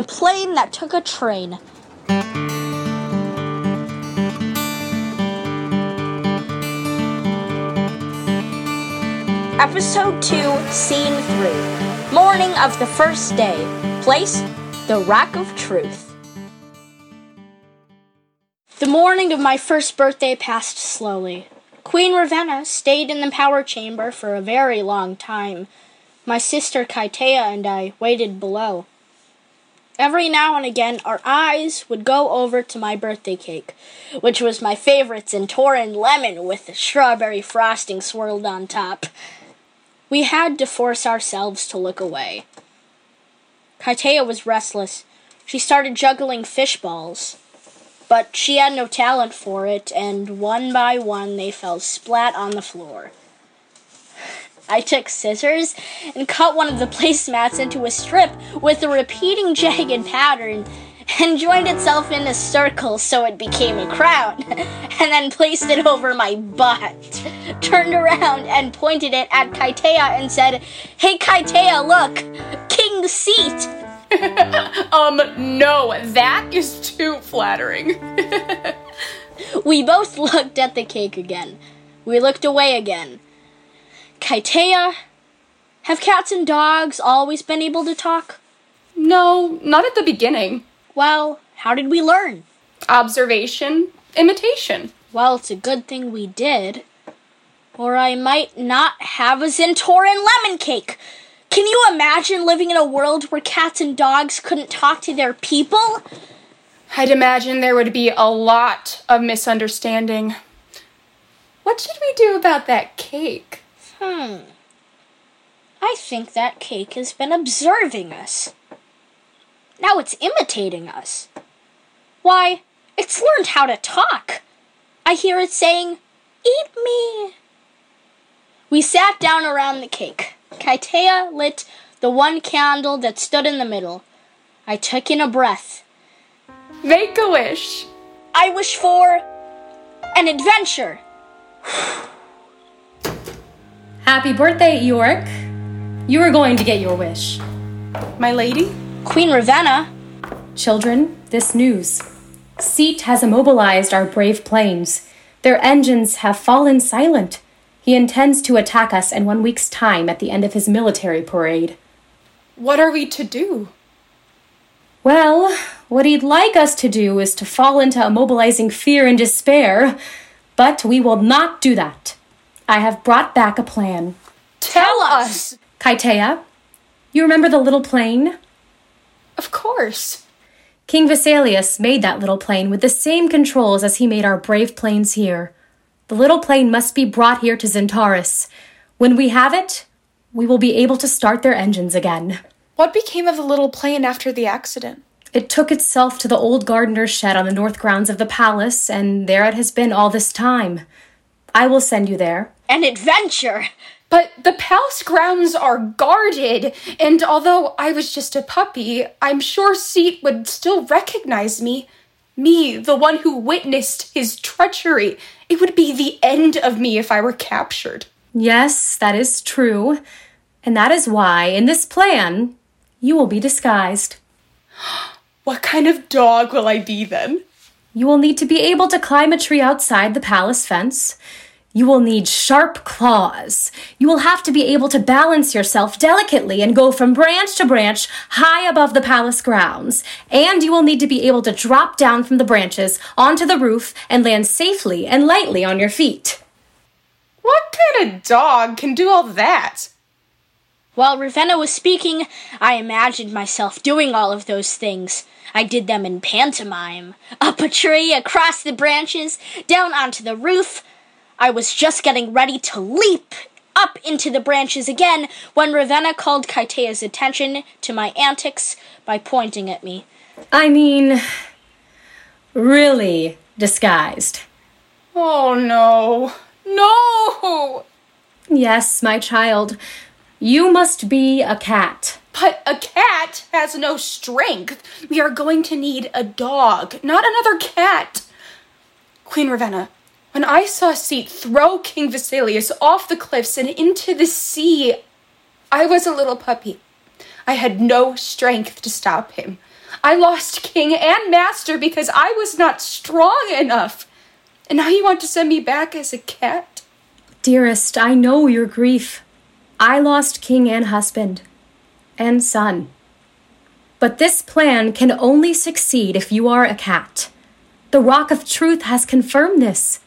The plane that took a train. Episode 2, Scene 3. Morning of the first day. Place, the Rock of Truth. The morning of my first birthday passed slowly. Queen Ravenna stayed in the power chamber for a very long time. My sister Kaytaiya and I waited below. Every now and again, our eyes would go over to my birthday cake, which was my favorite Centauran lemon with strawberry frosting swirled on top. We had to force ourselves to look away. Kaytaiya was restless. She started juggling fish balls. But she had no talent for it, and one by one they fell splat on the floor. I took scissors and cut one of the placemats into a strip with a repeating jagged pattern and joined itself in a circle so it became a crown, and then placed it over my butt. Turned around and pointed it at Kaytaiya and said, Hey Kaytaiya, look! King's seat! um, no, that is too flattering. we both looked at the cake again. We looked away again. Kaytaiya, have cats and dogs always been able to talk? No, not at the beginning. Well, how did we learn? Observation, imitation. Well, it's a good thing we did. Or I might not have a Centauran lemon cake. Can you imagine living in a world where cats and dogs couldn't talk to their people? I'd imagine there would be a lot of misunderstanding. What should we do about that cake? Hmm. I think that cake has been observing us. Now it's imitating us. Why, it's learned how to talk. I hear it saying, Eat me. We sat down around the cake. Kaytaiya lit the one candle that stood in the middle. I took in a breath. Make a wish. I wish for an adventure. Happy birthday, Eorik. You are going to get your wish. My lady? Queen Ravenna. Children, this news. Seat has immobilized our brave planes. Their engines have fallen silent. He intends to attack us in one week's time at the end of his military parade. What are we to do? Well, what he'd like us to do is to fall into immobilizing fear and despair, but we will not do that. I have brought back a plan. Tell us! Kaytaiya, you remember the little plane? Of course. King Vesalius made that little plane with the same controls as he made our brave planes here. The little plane must be brought here to Zentaurus. When we have it, we will be able to start their engines again. What became of the little plane after the accident? It took itself to the old gardener's shed on the north grounds of the palace, and there it has been all this time. I will send you there. An adventure! But the palace grounds are guarded, and although I was just a puppy, I'm sure Seat would still recognize me. Me, the one who witnessed his treachery. It would be the end of me if I were captured. Yes, that is true. And that is why, in this plan, you will be disguised. What kind of dog will I be then? You will need to be able to climb a tree outside the palace fence. You will need sharp claws. You will have to be able to balance yourself delicately and go from branch to branch high above the palace grounds. And you will need to be able to drop down from the branches onto the roof and land safely and lightly on your feet. What kind of dog can do all that? While Ravenna was speaking, I imagined myself doing all of those things. I did them in pantomime. Up a tree, across the branches, down onto the roof. I was just getting ready to leap up into the branches again when Ravenna called Kaytaiya's attention to my antics by pointing at me. I mean, really disguised. Oh no. No! Yes, my child. You must be a cat. But a cat has no strength. We are going to need a dog, not another cat. Queen Ravenna, when I saw Seat throw King Vesalius off the cliffs and into the sea, I was a little puppy. I had no strength to stop him. I lost king and master because I was not strong enough. And now you want to send me back as a cat? Dearest, I know your grief. I lost king and husband and son. But this plan can only succeed if you are a cat. The Rock of Truth has confirmed this.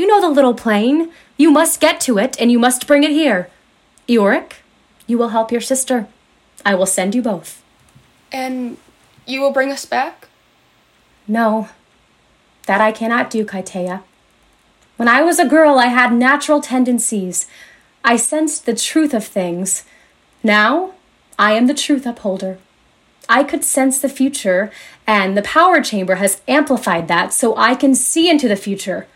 You know the little plane. You must get to it, and you must bring it here. Eorik, you will help your sister. I will send you both. And you will bring us back? No, that I cannot do, Kaytaiya. When I was a girl, I had natural tendencies. I sensed the truth of things. Now, I am the truth upholder. I could sense the future, and the power chamber has amplified that so I can see into the future.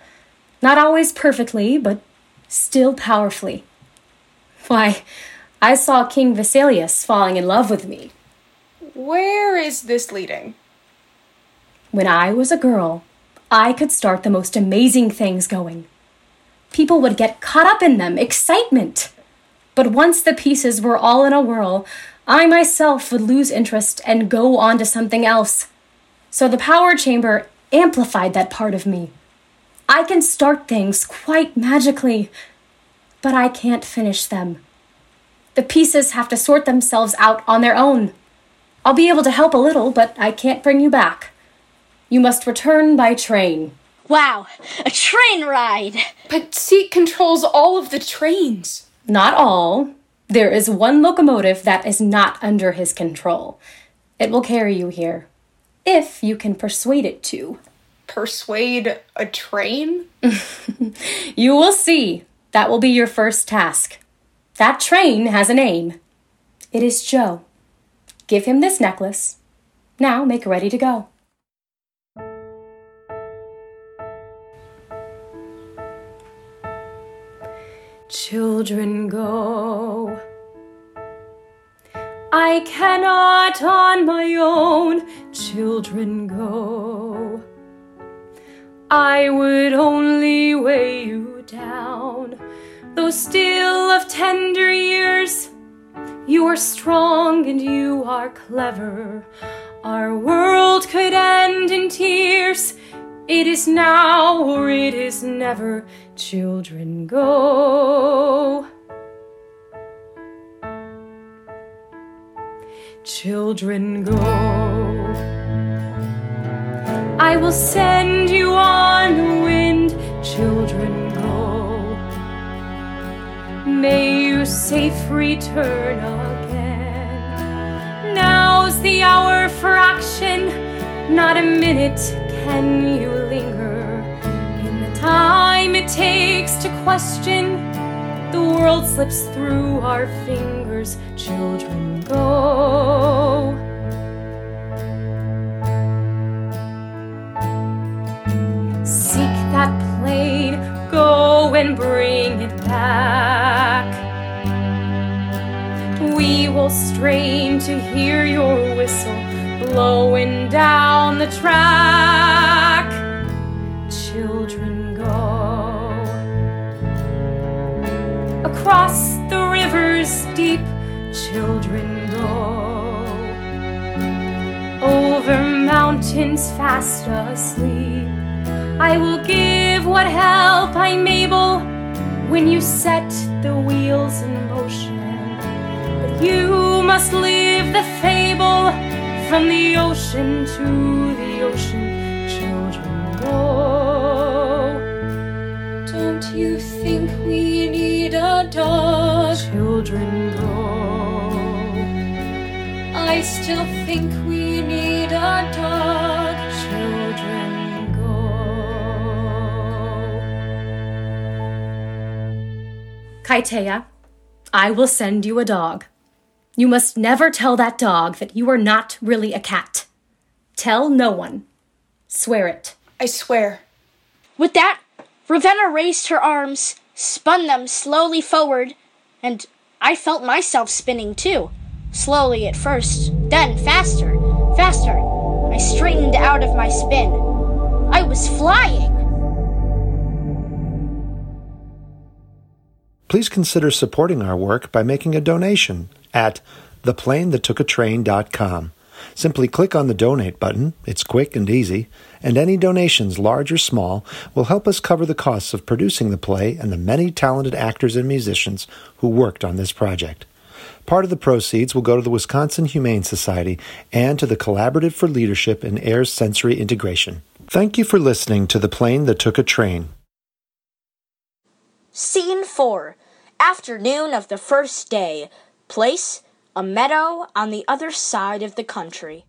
Not always perfectly, but still powerfully. Why, I saw King Vesalius falling in love with me. Where is this leading? When I was a girl, I could start the most amazing things going. People would get caught up in them, excitement. But once the pieces were all in a whirl, I myself would lose interest and go on to something else. So the power chamber amplified that part of me. I can start things quite magically, but I can't finish them. The pieces have to sort themselves out on their own. I'll be able to help a little, but I can't bring you back. You must return by train. Wow, a train ride! But Seat controls all of the trains. Not all. There is one locomotive that is not under his control. It will carry you here, if you can persuade it to. Persuade a train? you will see. That will be your first task. That train has a name. It is Joe. Give him this necklace. Now make ready to go. Children go. I cannot on my own, children go. I would only weigh you down, though still of tender years. You are strong and you are clever. Our world could end in tears it is now or it is never. Children go. Children go. I will send you on the wind. Children go. May you safe return again. Now's the hour for action, not a minute can you linger in the time it takes to question? The world slips through our fingers, children go. Go and bring it back. We will strain to hear your whistle blowing down the track. Children go across the rivers deep. Children go over mountains fast asleep. I will give what help I'm able when you set the wheels in motion. But you must leave the fable from the ocean to the ocean, children go. Don't you think we need a dog? Children go. I still think we need a dog. Kaytaiya, I will send you a dog. You must never tell that dog that you are not really a cat. Tell no one. Swear it. I swear. With that, Ravenna raised her arms, spun them slowly forward, and I felt myself spinning too. Slowly at first, then faster, faster. I straightened out of my spin. I was flying. Please consider supporting our work by making a donation at theplanethattookatrain.com Simply click on the donate button, it's quick and easy, and any donations, large or small, will help us cover the costs of producing the play and the many talented actors and musicians who worked on this project. Part of the proceeds will go to the Wisconsin Humane Society and to the Collaborative for Leadership in Ayres Sensory Integration. Thank you for listening to The Plane That Took a Train. Scene 4 Afternoon of the first day. Place a meadow on the other side of the country.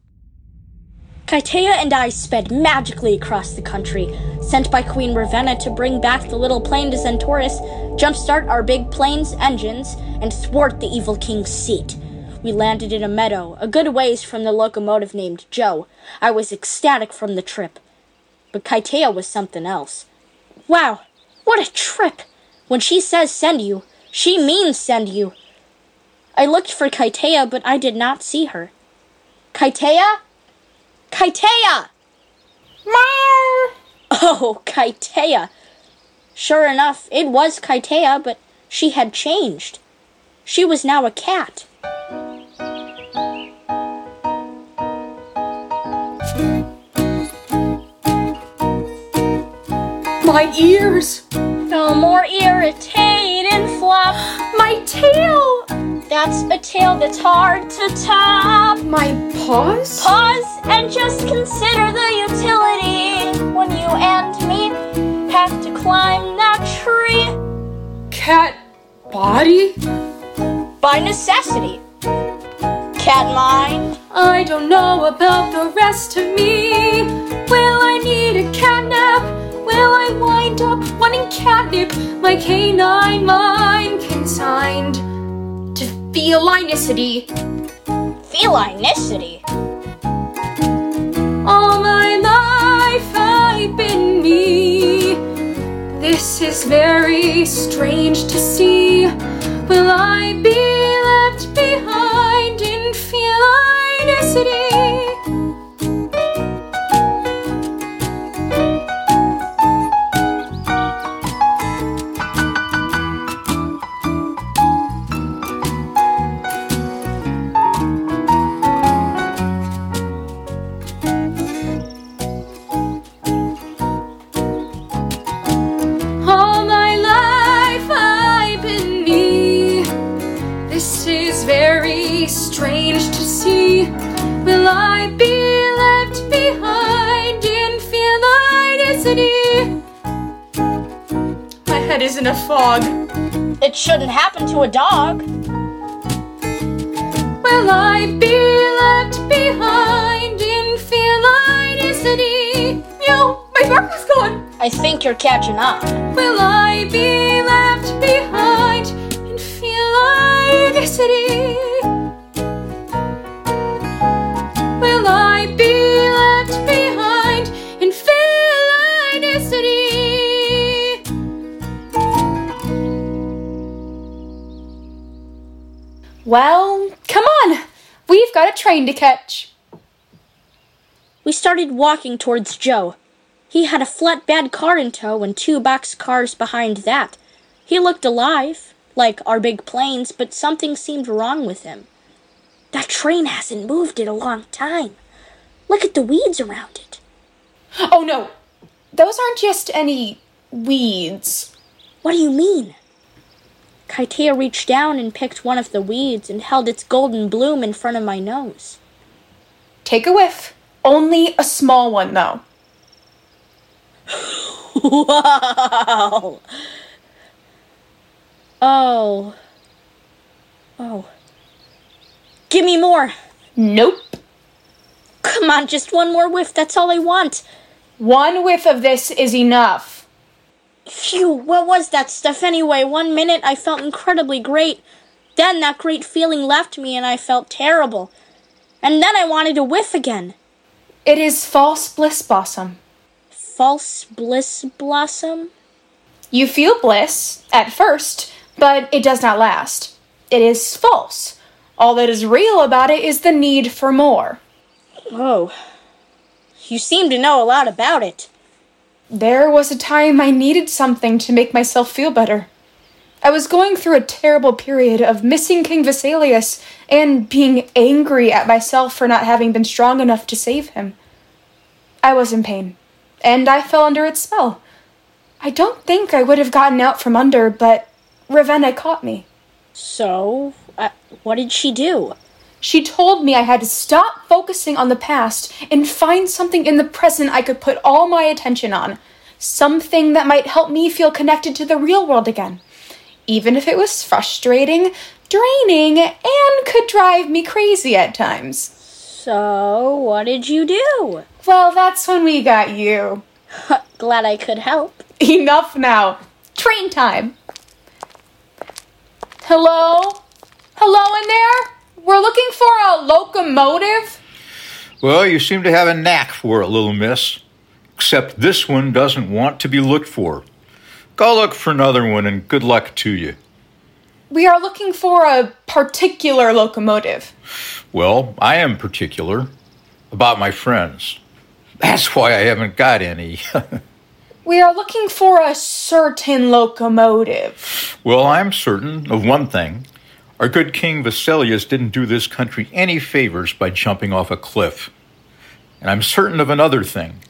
Kaytaiya and I sped magically across the country, sent by Queen Ravenna to bring back the little plane to Centaurus, jumpstart our big plane's engines, and thwart the evil king's seat. We landed in a meadow, a good ways from the locomotive named Joe. I was ecstatic from the trip. But Kaytaiya was something else. Wow, what a trip! When she says send you, she means send you. I looked for Kaytaiya, but I did not see her. Kaytaiya? Kaytaiya! Meow. Oh, Kaytaiya! Sure enough, it was Kaytaiya, but she had changed. She was now a cat. My ears. No more irritating flop. My tail. That's a tail that's hard to top. My paws. Pause and just consider the utility when you and me have to climb that tree Cat body. by necessity. Cat mind. I don't know about the rest of me. Will I need a catnap? Will I wind up wanting catnip? My canine mind consigned to felinicity. Felinicity. All my life I've been me. This is very strange to see. Will I be left behind in felinicity? Is in a fog. It shouldn't happen to a dog. Will I be left behind in felinicity? Yo, my bark is gone. I think you're catching up. Will I be left behind in felinicity? Well, come on. We've got a train to catch. We started walking towards Joe. He had a flatbed car in tow and two box cars behind that. He looked alive, like our big planes, but something seemed wrong with him. That train hasn't moved in a long time. Look at the weeds around it. Oh no, those aren't just any weeds. What do you mean? Kaytaiya reached down and picked one of the weeds and held its golden bloom in front of my nose. Take a whiff. Only a small one, though. Wow! Oh. Oh. Give me more. Nope. Come on, just one more whiff. That's all I want. One whiff of this is enough. Phew, what was that stuff anyway? One minute I felt incredibly great. Then that great feeling left me and I felt terrible. And then I wanted to whiff again. It is false bliss blossom. False bliss blossom? You feel bliss at first, but it does not last. It is false. All that is real about it is the need for more. Oh. You seem to know a lot about it. There was a time I needed something to make myself feel better. I was going through a terrible period of missing King Vesalius and being angry at myself for not having been strong enough to save him. I was in pain, and I fell under its spell. I don't think I would have gotten out from under, but Ravenna caught me. So, uh, what did she do? She told me I had to stop focusing on the past and find something in the present I could put all my attention on. Something that might help me feel connected to the real world again. Even if it was frustrating, draining, and could drive me crazy at times. So, what did you do? Well, that's when we got you. Glad I could help. Enough now. Train time. Hello? Hello in there? We're looking for a locomotive? Well, you seem to have a knack for it, little miss. Except this one doesn't want to be looked for. Go look for another one and good luck to you. We are looking for a particular locomotive. Well, I am particular about my friends. That's why I haven't got any. We are looking for a certain locomotive. well, I'm certain of one thing. Our good King Vesalius didn't do this country any favors by jumping off a cliff. And I'm certain of another thing.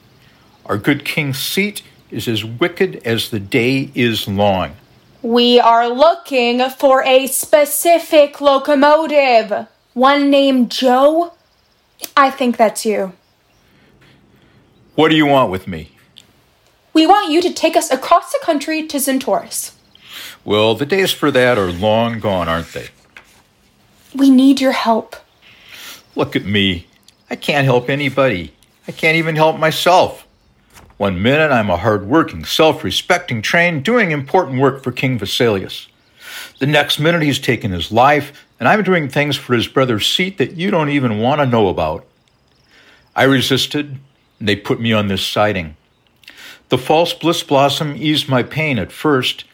Our good King's seat is as wicked as the day is long. We are looking for a specific locomotive. One named Joe? I think that's you. What do you want with me? We want you to take us across the country to Zentaurus. Well, the days for that are long gone, aren't they? We need your help. Look at me. I can't help anybody. I can't even help myself. One minute I'm a hard-working, self-respecting train doing important work for King Vesalius. The next minute he's taken his life, and I'm doing things for his brother's seat that you don't even want to know about. I resisted, and they put me on this siding. The false bliss blossom eased my pain at first.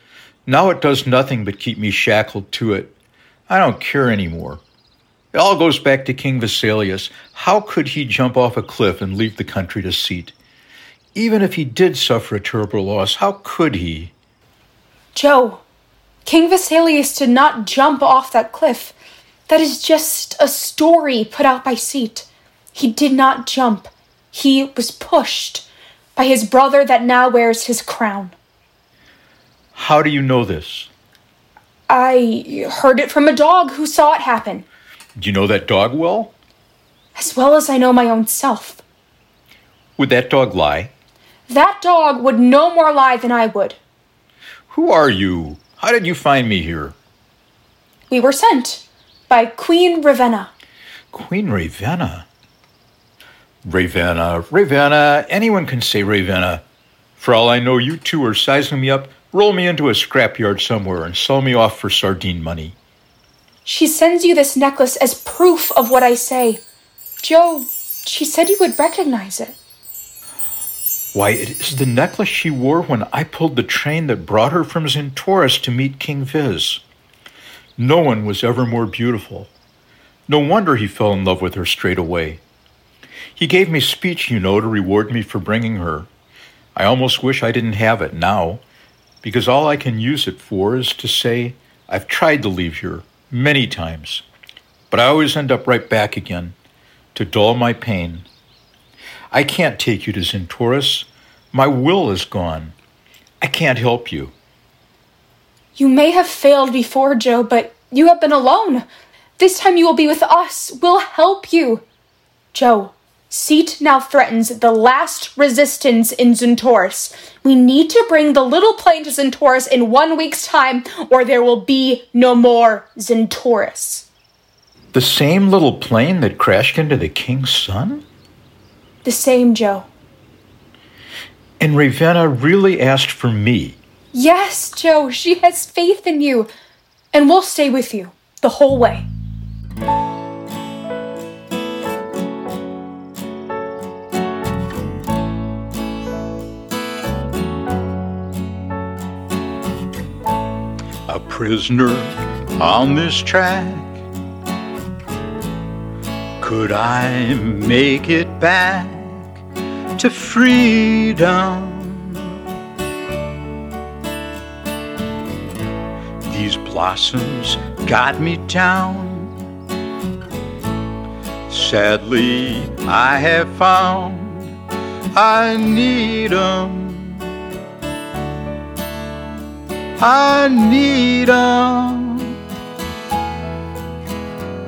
Now it does nothing but keep me shackled to it. I don't care anymore. It all goes back to King Vesalius. How could he jump off a cliff and leave the country to seat? Even if he did suffer a terrible loss, how could he? Joe, King Vesalius did not jump off that cliff. That is just a story put out by Seat. He did not jump. He was pushed by his brother that now wears his crown. How do you know this? I heard it from a dog who saw it happen, Do you know that dog well? as well as I know my own self. Would that dog lie? That dog would no more lie than I would. Who are you? How did you find me here? We were sent by Queen Ravenna. Queen Ravenna. Ravenna, Ravenna, anyone can say Ravenna. For all I know, you two are sizing me up, roll me into a scrapyard somewhere, and sell me off for sardine money. She sends you this necklace as proof of what I say. Joe, she said you would recognize it. Why, it is the necklace she wore when I pulled the train that brought her from Zentaurus to meet King Viz. No one was ever more beautiful. No wonder he fell in love with her straight away. He gave me speech, you know, to reward me for bringing her. I almost wish I didn't have it now, because all I can use it for is to say, I've tried to leave here many times, but I always end up right back again to dull my pain. I can't take you to Zentaurus. My will is gone. I can't help you. You may have failed before, Joe, but you have been alone. This time you will be with us. We'll help you. Joe, Seat now threatens the last resistance in Zentaurus. We need to bring the little plane to Zentaurus in one week's time, or there will be no more Zentaurus. The same little plane that crashed into the king's son? The same, Joe. And Ravenna really asked for me. Yes, Joe, she has faith in you. And we'll stay with you the whole way. Prisoner on this track. Could I make it back to freedom? These blossoms got me down. Sadly, I have found I need 'em. I need 'em.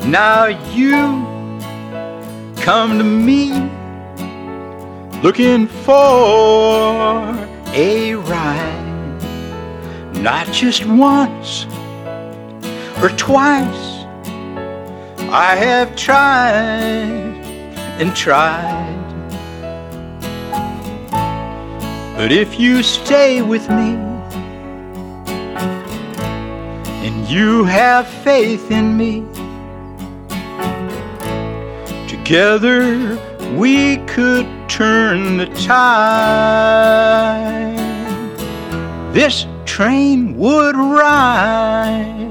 Now you come to me looking for a ride, not just once or twice. I have tried and tried. But if you stay with me and you have faith in me, together we could turn the tide. This train would ride.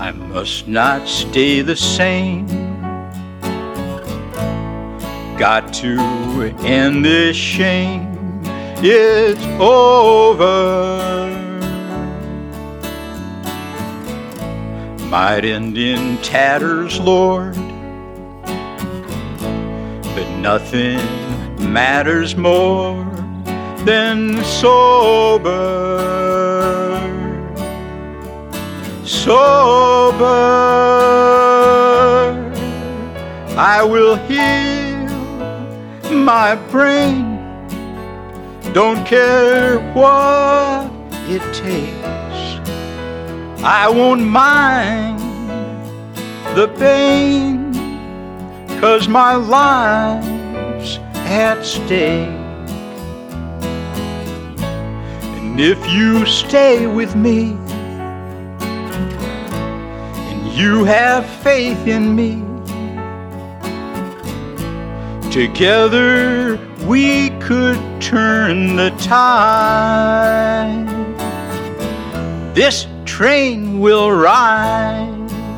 I must not stay the same. Got to end this shame. It's over. Might end in tatters, Lord. But nothing matters more than sober sober. I will heal my brain. Don't care what it takes. I won't mind the pain, cause my life's at stake. And if you stay with me, and you have faith in me. Together we could turn the tide. This train will ride.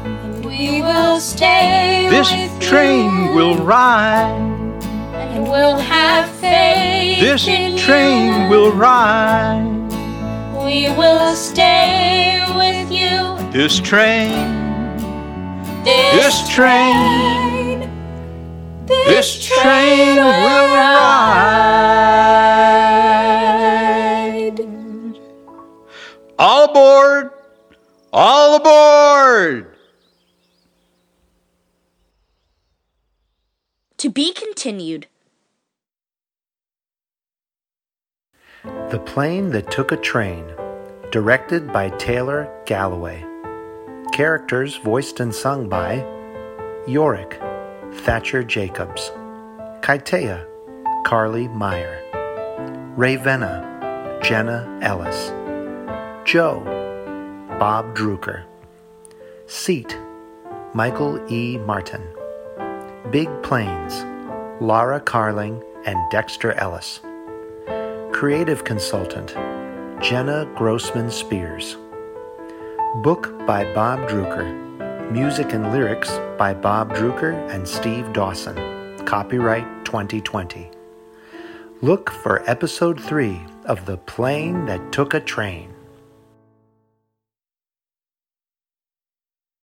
And we will stay This train will ride. And we'll have faith This in train you. will ride. We will stay with you. This train, This, this train, this train will ride. All aboard! All aboard! To be continued. The Plane That Took a Train, directed by Taylor Galloway. Characters voiced and sung by Eorik, Thatcher Jacobs, Kaytaiya, Carly Meyer, Ravenna, Jenna Ellis, Joe, Bob Drucker, Seat, Michael E. Martin, Big Planes, Laura Carling and Dexter Ellis. Creative Consultant Jenna Grossman Spears. Book by Bob Drucker. Music and lyrics by Bob Drucker and Steve Dawson. Copyright 2020. Look for episode 3 of The Plane That Took a Train.